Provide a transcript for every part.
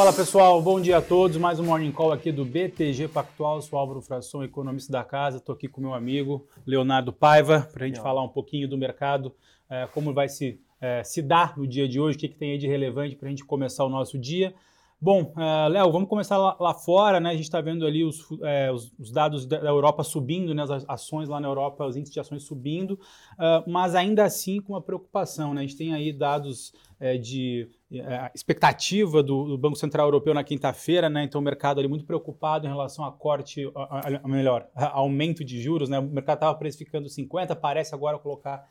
Fala pessoal, bom dia a todos. Mais um Morning Call aqui do BTG Pactual. Sou Álvaro Fração, economista da casa. Estou aqui com meu amigo Leonardo Paiva para a gente falar um pouquinho do mercado, é, como vai se, é, se dar no dia de hoje, o que, que tem aí de relevante para a gente começar o nosso dia. Bom, uh, Léo, vamos começar lá, lá, fora, né? A gente está vendo ali os, é, os, os, dados da Europa subindo, né? As ações lá na Europa, os índices de ações subindo, uh, mas ainda assim com uma preocupação, né? A gente tem aí dados é, de é, expectativa do, do, Banco Central Europeu na quinta-feira, né? Então o mercado ali muito preocupado em relação a corte, a, a, melhor, a aumento de juros, né? O mercado estava precificando 50, parece agora colocar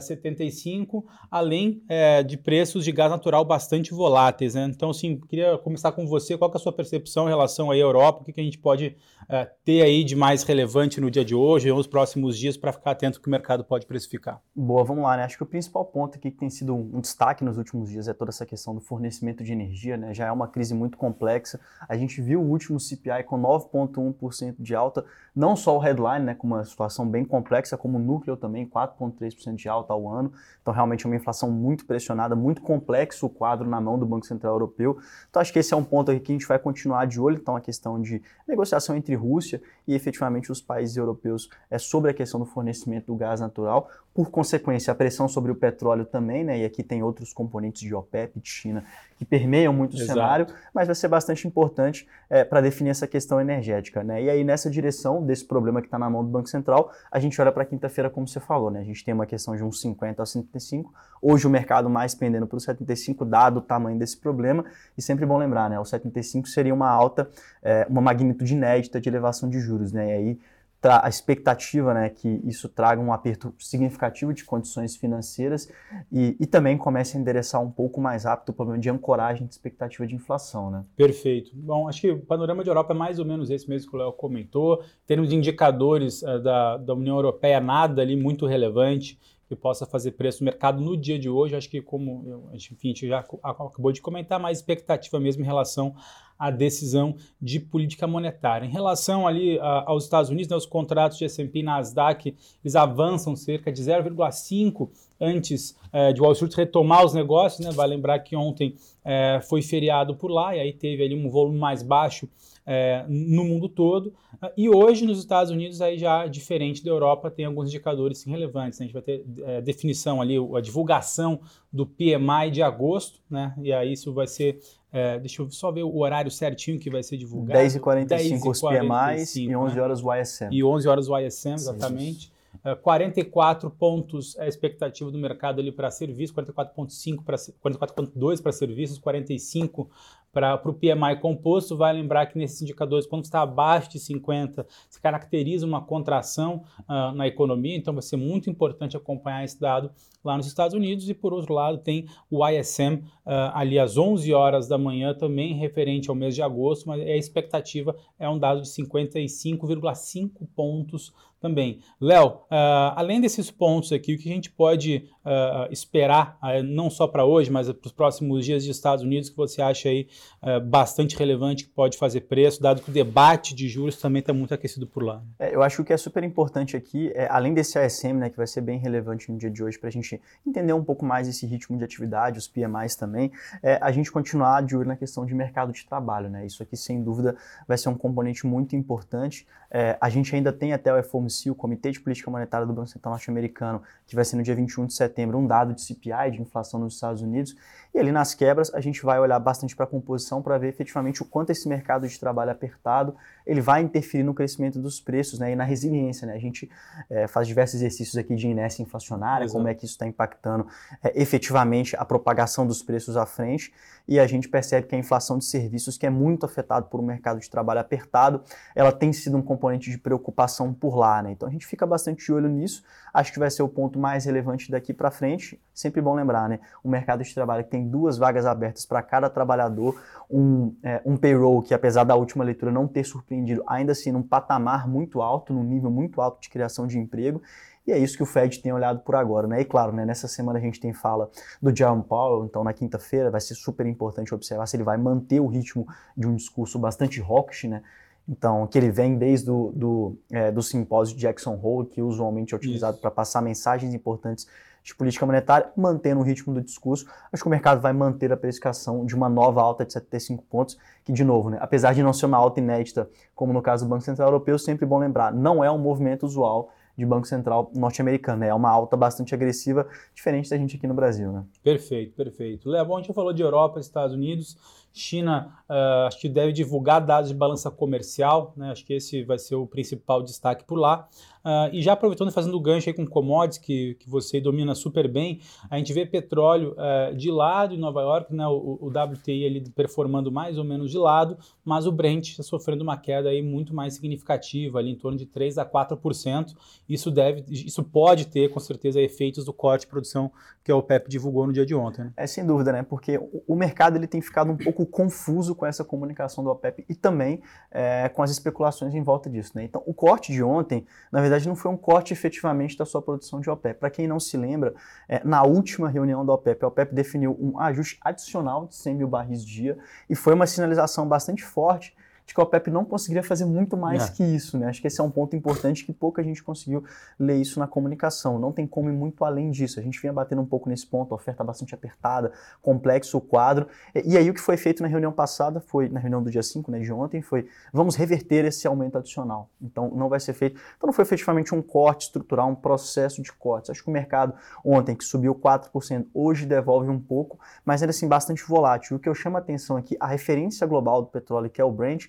75, além é, de preços de gás natural bastante voláteis. Né? Então, assim, queria começar com você, qual é a sua percepção em relação à Europa, o que, que a gente pode é, ter aí de mais relevante no dia de hoje, nos próximos dias, para ficar atento que o mercado pode precificar? Boa, vamos lá, né? Acho que o principal ponto aqui que tem sido um, destaque nos últimos dias é toda essa questão do fornecimento de energia, né? Já é uma crise muito complexa. A gente viu o último CPI com 9,1% de alta, não só o headline, né, com uma situação bem complexa, como o núcleo também, 4,3% de alta alta ao ano. Então, realmente é uma inflação muito pressionada, muito complexo o quadro na mão do Banco Central Europeu. Então, acho que esse é um ponto aqui que a gente vai continuar de olho. Então, a questão de negociação entre Rússia e efetivamente os países europeus é sobre a questão do fornecimento do gás natural. Por consequência, a pressão sobre o petróleo também, né? E aqui tem outros componentes de OPEP, de China, que permeiam muito o Exato. cenário, mas vai ser bastante importante é, para definir essa questão energética, né? E aí, nessa direção desse problema que está na mão do Banco Central, a gente olha para quinta-feira, como você falou, né? A gente tem uma questão de uns 50 a 75. Hoje o mercado mais pendendo para o 75, dado o tamanho desse problema. E sempre bom lembrar, né? O 75 seria uma alta, é, uma magnitude inédita de elevação de juros, né? E aí a expectativa né, que isso traga um aperto significativo de condições financeiras e, e, também comece a endereçar um pouco mais rápido o problema de ancoragem de expectativa de inflação. Né? Perfeito. Bom, acho que o panorama de Europa é mais ou menos esse mesmo que o Léo comentou. Em termos de indicadores uh, da, da União Europeia, nada ali muito relevante que possa fazer preço no mercado no dia de hoje. Acho que, como gente, enfim, a gente já acabou de comentar, mais expectativa mesmo em relação à decisão de política monetária. Em relação ali a, aos Estados Unidos, né, os contratos de S&P e Nasdaq, eles avançam cerca de 0,5 antes é, de Wall Street retomar os negócios. Né? Vai lembrar que ontem é, foi feriado por lá e aí teve ali um volume mais baixo é, no mundo todo. E hoje, nos Estados Unidos, aí já diferente da Europa, tem alguns indicadores sim, relevantes. Né? A gente vai ter é, definição ali, a divulgação do PMI de agosto, né? E aí isso vai ser. É, deixa eu só ver o horário certinho que vai ser divulgado. 10h45 os PMIs e 11 né? horas o ISM. E 11 horas o ISM, exatamente. Sim, 44 pontos é a expectativa do mercado ali para serviços, 44,5 para 44,2 para serviços, 45 para o PMI composto. Vai lembrar que nesses indicadores, quando está abaixo de 50, se caracteriza uma contração uh, na economia, então vai ser muito importante acompanhar esse dado lá nos Estados Unidos. E por outro lado, tem o ISM uh, ah, ali às 11 horas da manhã, também referente ao mês de agosto, mas a expectativa é um dado de 55,5 pontos também. Léo, uh, além desses pontos aqui, o que a gente pode uh, esperar, uh, não só para hoje, mas para os próximos dias dos Estados Unidos, que você acha aí bastante relevante, que pode fazer preço, dado que o debate de juros também está muito aquecido por lá? É, eu acho que o que é super importante aqui, é, além desse ASM, né, que vai ser bem relevante no dia de hoje para a gente entender um pouco mais esse ritmo de atividade, os PMIs também, é a gente continuar de olho na questão de mercado de trabalho. Né? Isso aqui, sem dúvida, vai ser um componente muito importante. É, a gente ainda tem até o FOMC, o Comitê de Política Monetária do Banco Central Norte-Americano, que vai ser no dia 21 de setembro, um dado de CPI, de inflação nos Estados Unidos. E ali nas quebras, a gente vai olhar bastante para a composição para ver efetivamente o quanto esse mercado de trabalho apertado ele vai interferir no crescimento dos preços né, e na resiliência. Né? A gente é, faz diversos exercícios aqui de inércia inflacionária, Exato. como é que isso está impactando é, efetivamente a propagação dos preços à frente. E a gente percebe que a inflação de serviços, que é muito afetado por um mercado de trabalho apertado, ela tem sido um componente de preocupação por lá. Né? Então a gente fica bastante de olho nisso. Acho que vai ser o ponto mais relevante daqui para frente. Sempre bom lembrar, né? O mercado de trabalho que tem duas vagas abertas para cada trabalhador, um, é, um payroll que, apesar da última leitura não ter surpreendido, ainda assim num patamar muito alto, num nível muito alto de criação de emprego. E é isso que o Fed tem olhado por agora, né? E claro, né, nessa semana a gente tem fala do Jerome Powell, então na quinta-feira vai ser super importante observar se ele vai manter o ritmo de um discurso bastante hawkish, né? Então, que ele vem desde o do, é, do simpósio de Jackson Hole, que usualmente é utilizado para passar mensagens importantes de política monetária, mantendo o ritmo do discurso. Acho que o mercado vai manter a precificação de uma nova alta de 75 pontos, que, de novo, né, apesar de não ser uma alta inédita, como no caso do Banco Central Europeu, sempre bom lembrar, não é um movimento usual de Banco Central norte-americano. Né? É uma alta bastante agressiva, diferente da gente aqui no Brasil. Né? Perfeito, perfeito. Léo, a gente já falou de Europa, Estados Unidos. China, uh, acho que deve divulgar dados de balança comercial, né? acho que esse vai ser o principal destaque por lá. Uh, e já aproveitando fazendo o gancho aí com commodities, que, que você domina super bem, a gente vê petróleo uh, de lado em Nova York, né? o, o WTI ali performando mais ou menos de lado, mas o Brent está sofrendo uma queda aí muito mais significativa, ali em torno de 3 a 4%. Isso, deve, isso pode ter, com certeza, efeitos do corte de produção que a OPEP divulgou no dia de ontem. Né? É sem dúvida, né? porque o mercado ele tem ficado um pouco confuso com essa comunicação do OPEP e também é, com as especulações em volta disso. Né? Então, o corte de ontem, na verdade, não foi um corte efetivamente da sua produção de OPEP. Para quem não se lembra, é, na última reunião da OPEP, a OPEP definiu um ajuste adicional de 100 mil barris dia e foi uma sinalização bastante forte de que a OPEP não conseguiria fazer muito mais é. que isso. Né? Acho que esse é um ponto importante que pouca gente conseguiu ler isso na comunicação. Não tem como ir muito além disso. A gente vinha batendo um pouco nesse ponto, a oferta bastante apertada, complexo o quadro. E, e aí o que foi feito na reunião passada, foi na reunião do dia 5, né, de ontem, foi vamos reverter esse aumento adicional. Então não vai ser feito. Então não foi efetivamente um corte estrutural, um processo de cortes. Acho que o mercado ontem, que subiu 4%, hoje devolve um pouco, mas ainda assim bastante volátil. O que eu chamo a atenção aqui, a referência global do petróleo, que é o Brent,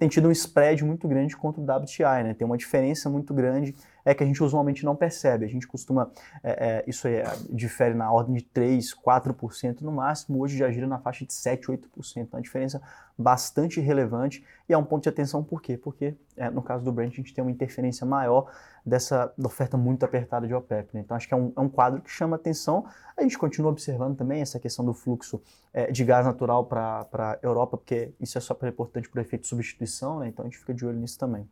tem tido um spread muito grande contra o WTI, né? Tem uma diferença muito grande é que a gente usualmente não percebe. A gente costuma, é, é, isso aí é, difere na ordem de 3, 4% no máximo, hoje já gira na faixa de 7, 8%. Então, é uma diferença bastante relevante e é um ponto de atenção por quê? Porque é, no caso do Brent a gente tem uma interferência maior dessa oferta muito apertada de OPEP. Né? Então acho que é um, é um, quadro que chama atenção. A gente continua observando também essa questão do fluxo é, de gás natural para a Europa, porque isso é super importante para o efeito substituição, né? então a gente fica de olho nisso também.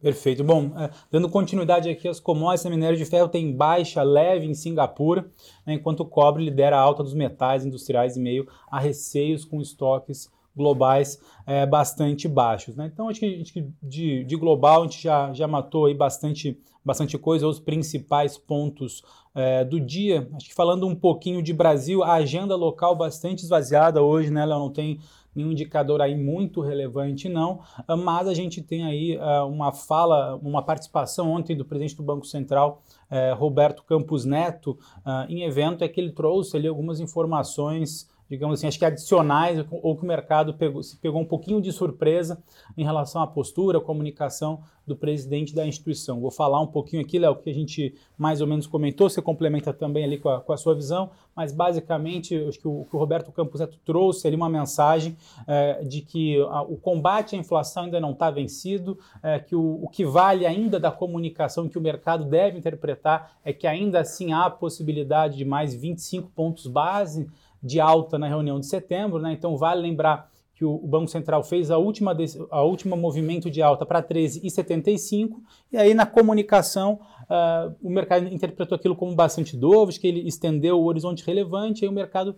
Perfeito. Bom, é, dando continuidade aqui, as commodities e minério de ferro têm baixa leve em Singapura, né, enquanto o cobre lidera a alta dos metais industriais em meio a receios com estoques globais é, bastante baixos. Né? Então, acho que, acho que de, de, global a gente já, já matou aí bastante, bastante coisa, os principais pontos é, do dia. Acho que falando um pouquinho de Brasil, a agenda local bastante esvaziada hoje, né, Léo? Não tem nenhum indicador aí muito relevante não, ah, mas a gente tem aí uh, uma fala, uma participação ontem do presidente do Banco Central, uh, Roberto Campos Neto, uh, em evento, é que ele trouxe ali algumas informações digamos assim, acho que adicionais, ou que o mercado pegou, se pegou um pouquinho de surpresa em relação à postura, à comunicação do presidente da instituição. Vou falar um pouquinho aqui, Léo, que a gente mais ou menos comentou, você complementa também ali com a, com a sua visão, mas basicamente acho que o, que o Roberto Campos Neto trouxe ali uma mensagem é, de que a, o combate à inflação ainda não está vencido, é, que o, o que vale ainda da comunicação que o mercado deve interpretar é que ainda assim há a possibilidade de mais 25 pontos base de alta na reunião de setembro, né? Então vale lembrar que o Banco Central fez a última, a última movimento de alta para 13,75 e aí na comunicação uh, o mercado interpretou aquilo como bastante dovish, que ele estendeu o horizonte relevante e aí o mercado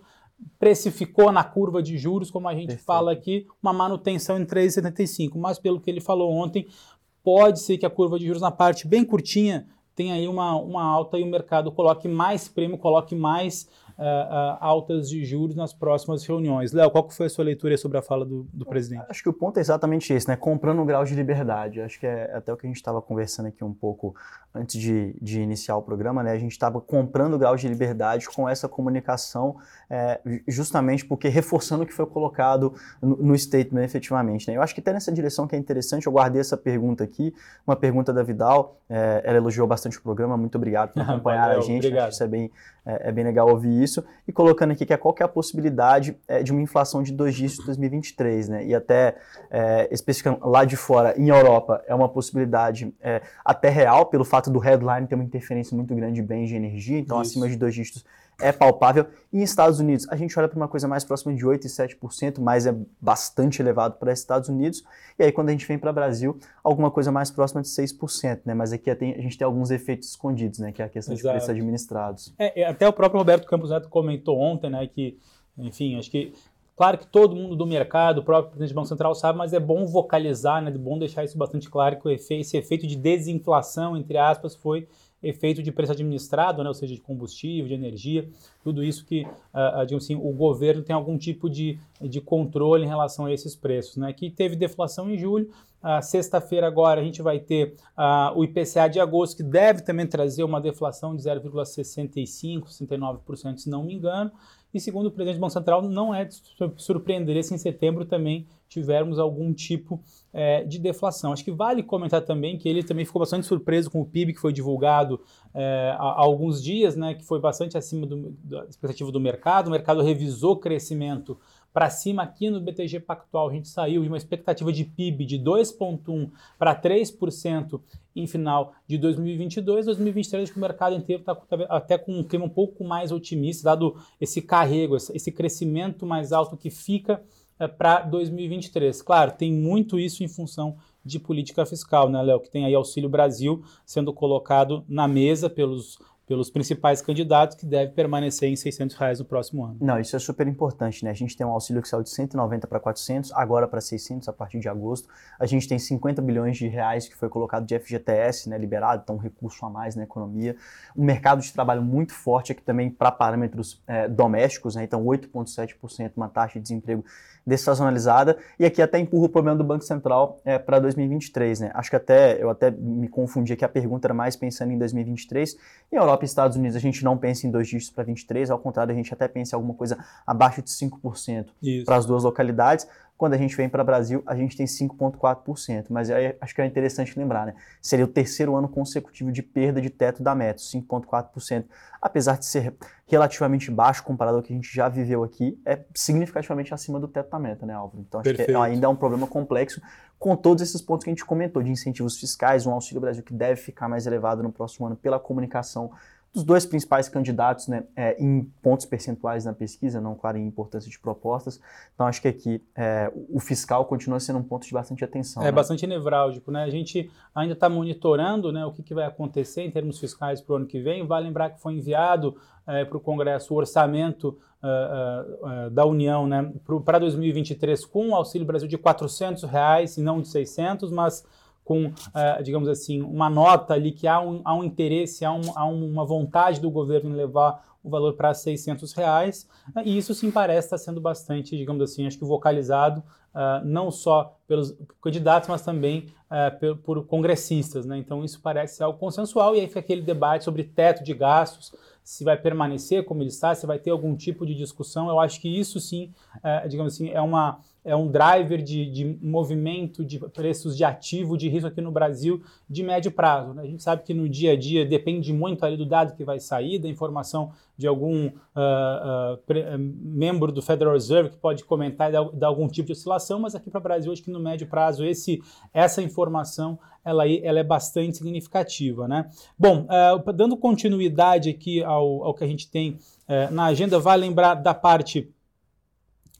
precificou na curva de juros, como a gente Perfeito. fala aqui, uma manutenção em 3,75, mas pelo que ele falou ontem, pode ser que a curva de juros na parte bem curtinha tenha aí uma, uma alta e o mercado coloque mais prêmio, coloque mais uh, altas de juros nas próximas reuniões. Léo, qual foi a sua leitura sobre a fala do, do presidente? Acho que o ponto é exatamente esse, né? Comprando um grau de liberdade. Acho que é até o que a gente estava conversando aqui um pouco antes de, de iniciar o programa, né? A gente estava comprando grau de liberdade com essa comunicação, é, justamente porque reforçando o que foi colocado no, no statement efetivamente. Né? Eu acho que até nessa direção que é interessante, eu guardei essa pergunta aqui, uma pergunta da Vidal, é, ela elogiou bastante o programa, muito obrigado por acompanhar Valeu, a gente. Obrigado. Acho que isso é bem, é, é, bem legal ouvir isso. E colocando aqui que é, qual que é a possibilidade é, de uma inflação de dois dígitos em 2023, né? E até é, especificando lá de fora, em Europa, é uma possibilidade é, até real, pelo fato do headline ter uma interferência muito grande de bens de energia, então isso. acima de dois dígitos é palpável. E em Estados Unidos, a gente olha para uma coisa mais próxima de 8% e 7%, mas é bastante elevado para Estados Unidos. E aí, quando a gente vem para o Brasil, alguma coisa mais próxima de 6%, né? Mas aqui a gente tem alguns efeitos escondidos, né? Que é a questão Exato. de preços administrados. É, até o próprio Roberto Campos Neto comentou ontem, né? Que, enfim, acho que Claro que todo mundo do mercado, o próprio presidente do Banco Central sabe, mas é bom vocalizar, né, é bom deixar isso bastante claro que esse efeito de desinflação, entre aspas, foi efeito de preço administrado, né, ou seja, de combustível, de energia, tudo isso que, uh, digamos assim, o governo tem algum tipo de, de controle em relação a esses preços. Né, que teve deflação em julho, Uh, Sexta-feira agora a gente vai ter uh, o IPCA de agosto, que deve também trazer uma deflação de 0,65%, 69%, se não me engano. E segundo o presidente do Banco Central, não é de surpreender se em setembro também tivermos algum tipo é, de deflação. Acho que vale comentar também que ele também ficou bastante surpreso com o PIB que foi divulgado é, há, alguns dias, né, que foi bastante acima do, da expectativa do mercado. O mercado revisou o crescimento para cima aqui no BTG Pactual. A gente saiu de uma expectativa de PIB de 2,1% para 3% em final de 2022. 2023, acho que o mercado inteiro está até com um clima um pouco mais otimista, dado esse carrego, esse crescimento mais alto que fica é, para 2023. Claro, tem muito isso em função de política fiscal, né, Léo? Que tem aí Auxílio Brasil sendo colocado na mesa pelos pelos principais candidatos, que deve permanecer em 600 reais no próximo ano. Não, isso é super importante, né? A gente tem um auxílio que saiu de 190 para 400, agora para 600 a partir de agosto. A gente tem 50 bilhões de reais que foi colocado de FGTS, né, liberado, então um recurso a mais na economia. Um mercado de trabalho muito forte aqui também para parâmetros é, domésticos, né? Então 8,7% uma taxa de desemprego dessazonalizada. E aqui até empurra o problema do Banco Central é, para 2023, né? Acho que até eu até me confundi aqui, a pergunta era mais pensando em 2023. Em Europa e Estados Unidos a gente não pensa em dois dígitos para 23, ao contrário, a gente até pensa em alguma coisa abaixo de 5% para as duas localidades. Quando a gente vem para o Brasil, a gente tem 5,4%. Mas aí acho que é interessante lembrar, né? Seria o terceiro ano consecutivo de perda de teto da meta, 5,4%. Apesar de ser relativamente baixo comparado ao que a gente já viveu aqui, é significativamente acima do teto da meta, né, Álvaro? Então acho Perfeito. que ainda é um problema complexo com todos esses pontos que a gente comentou, de incentivos fiscais, um Auxílio Brasil que deve ficar mais elevado no próximo ano pela comunicação dos dois principais candidatos né, é, em pontos percentuais na pesquisa, não, claro, em importância de propostas. Então, acho que aqui é, o fiscal continua sendo um ponto de bastante atenção. É né? bastante nevrálgico. Né? A gente ainda está monitorando né, o que, que, vai acontecer em termos fiscais para o ano que vem. Vale lembrar que foi enviado é, para o Congresso o orçamento uh, uh, da União né, para 2023 com o Auxílio Brasil de 400 reais, e não de 600, mas com, uh, digamos assim, uma nota ali que há um, há um interesse, há, um, há uma vontade do governo em levar o valor para 600 reais, uh, e isso sim parece estar sendo bastante, digamos assim, acho que vocalizado, uh, não só pelos candidatos, mas também por, por, congressistas, né? Então isso parece ser algo consensual, e aí fica aquele debate sobre teto de gastos, se vai permanecer como ele está, se vai ter algum tipo de discussão, eu acho que isso sim, digamos assim, é uma é um driver de, de, movimento de preços de ativo, de risco aqui no Brasil, de médio prazo. Né? A gente sabe que no dia a dia depende muito ali do dado que vai sair, da informação de algum uh, uh, uh, membro do Federal Reserve que pode comentar e dar, dar algum tipo de oscilação, mas aqui para o Brasil, acho que no médio prazo esse, essa informação ela, ela é bastante significativa. Né? Bom, dando continuidade aqui ao, ao que a gente tem na agenda, vai lembrar da parte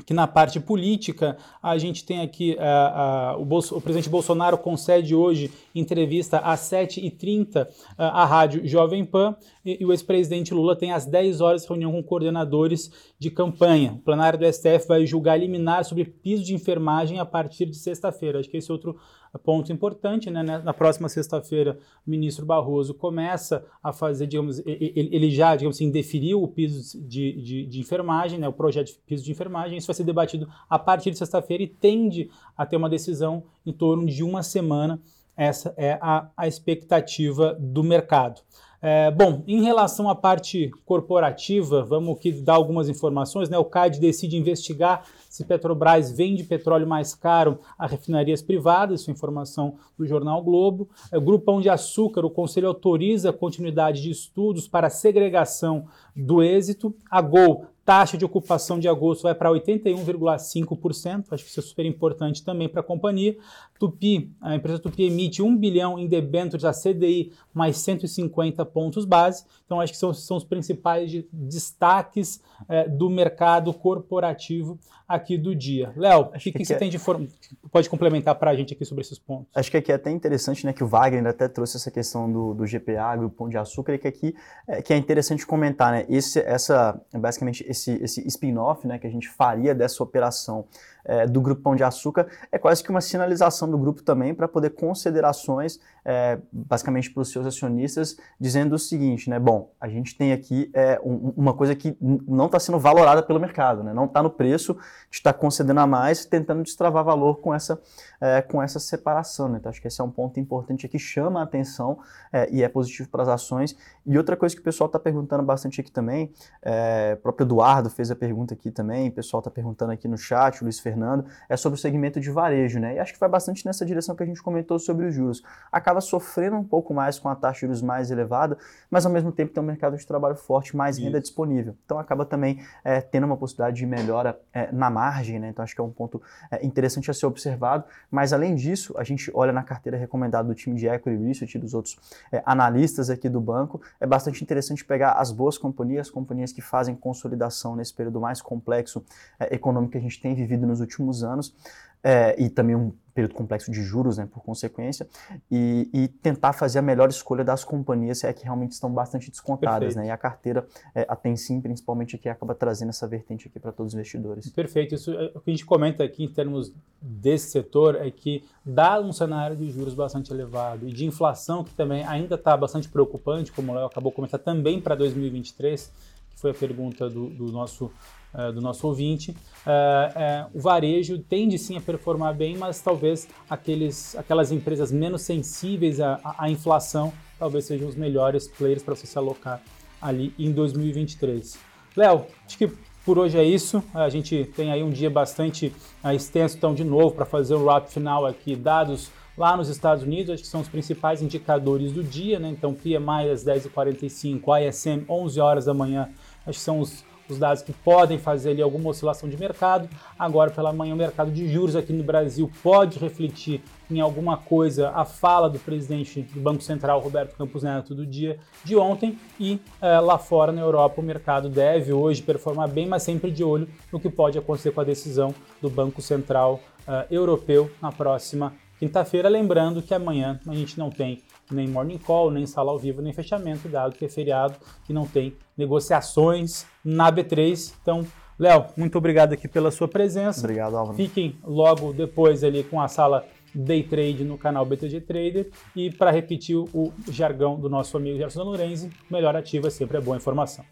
que na parte política a gente tem aqui uh, uh, o, Bolso, o, presidente Bolsonaro concede hoje entrevista às 7h30 uh, à rádio Jovem Pan e, e o ex-presidente Lula tem às 10 horas reunião com coordenadores de campanha. O plenário do STF vai julgar liminar sobre piso de enfermagem a partir de sexta-feira. Acho que esse é outro ponto importante, né? Na próxima sexta-feira, o ministro Barroso começa a fazer, digamos, ele já, digamos assim, deferiu o piso de, de, de enfermagem, né? O projeto de piso de enfermagem. Isso vai ser debatido a partir de sexta-feira e tende a ter uma decisão em torno de uma semana. Essa é a, a expectativa do mercado. É, bom, em relação à parte corporativa, vamos aqui dar algumas informações. Né? O CAD decide investigar se Petrobras vende petróleo mais caro a refinarias privadas, isso é informação do jornal Globo. É, Grupão de Açúcar, o Conselho autoriza a continuidade de estudos para segregação do êxito. A Gol taxa de ocupação de agosto vai para 81,5%, acho que isso é super importante também para a companhia. Tupi, a empresa Tupi emite 1 bilhão em debêntures a CDI mais 150 pontos base, então acho que são, são os principais de, destaques é, do mercado corporativo aqui do dia. Léo, o que, que, que, você é... tem de forma, pode complementar para a gente aqui sobre esses pontos? Acho que aqui é até interessante, né, que o Wagner até trouxe essa questão do, do GPA, do Pão de Açúcar, e que aqui é, que é interessante comentar, né, esse, essa, basicamente esse, esse spin-off né, que a gente faria dessa operação é, do Grupo Pão de Açúcar, é quase que uma sinalização do grupo também para poder considerações, é, basicamente para os seus acionistas, dizendo o seguinte, né? Bom, a gente tem aqui é, um, uma coisa que não está sendo valorada pelo mercado, né? Não está no preço, está concedendo a mais, tentando destravar valor com essa, é, com essa separação, né? Então acho que esse é um ponto importante aqui, chama a atenção é, e é positivo para as ações. E outra coisa que o pessoal está perguntando bastante aqui também, é, o próprio Eduardo fez a pergunta aqui também, o pessoal está perguntando aqui no chat, o Luiz Fernando, é sobre o segmento de varejo, né? E acho que vai bastante nessa direção que a gente comentou sobre os juros. Acaba sofrendo um pouco mais com a taxa de juros mais elevada, mas ao mesmo tempo tem um mercado de trabalho forte, mais renda Isso. disponível. Então acaba também é, tendo uma possibilidade de melhora é, na margem, né? Então acho que é um ponto é, interessante a ser observado. Mas além disso, a gente olha na carteira recomendada do time de Equity Research e dos outros é, analistas aqui do banco, é bastante interessante pegar as boas companhias, companhias que fazem consolidação nesse período mais complexo é, econômico que a gente tem vivido nos últimos anos, é, e também um período complexo de juros, né, por consequência, e, e, tentar fazer a melhor escolha das companhias é que realmente estão bastante descontadas, né, e a carteira, é, a principalmente aqui, acaba trazendo essa vertente aqui para todos os investidores. Perfeito, isso é, o que a gente comenta aqui em termos desse setor é que dá um cenário de juros bastante elevado e de inflação que também ainda está bastante preocupante, como o Léo acabou de comentar, também para 2023, que foi a pergunta do, do nosso uh, do nosso ouvinte, uh, uh, o varejo tende sim a performar bem, mas talvez aqueles, aquelas empresas menos sensíveis à, à inflação talvez sejam os melhores players para você se alocar ali em 2023. Léo, acho que por hoje é isso. A gente tem aí um dia bastante extenso, então, de novo, para fazer o wrap final aqui, dados lá nos Estados Unidos, acho que são os principais indicadores do dia, né? Então, PMI às 10h45, ISM 11 horas da manhã, acho que são os os dados que podem fazer ali alguma oscilação de mercado. Agora, pela manhã, o mercado de juros aqui no Brasil pode refletir em alguma coisa a fala do presidente do Banco Central, Roberto Campos Neto, do dia de ontem. E é, lá fora, na Europa, o mercado deve hoje performar bem, mas sempre de olho no que pode acontecer com a decisão do Banco Central uh, Europeu na próxima quinta-feira. Lembrando que amanhã a gente não tem nem morning call, nem sala ao vivo, nem fechamento, dado que é feriado e não tem negociações na B3. Então, Léo, muito obrigado aqui pela sua presença. Obrigado, Álvaro. Fiquem logo depois ali com a sala Day Trade no canal BTG Trader. E para repetir o jargão do nosso amigo Gerson Lorenzi, melhor ativo é sempre a boa informação.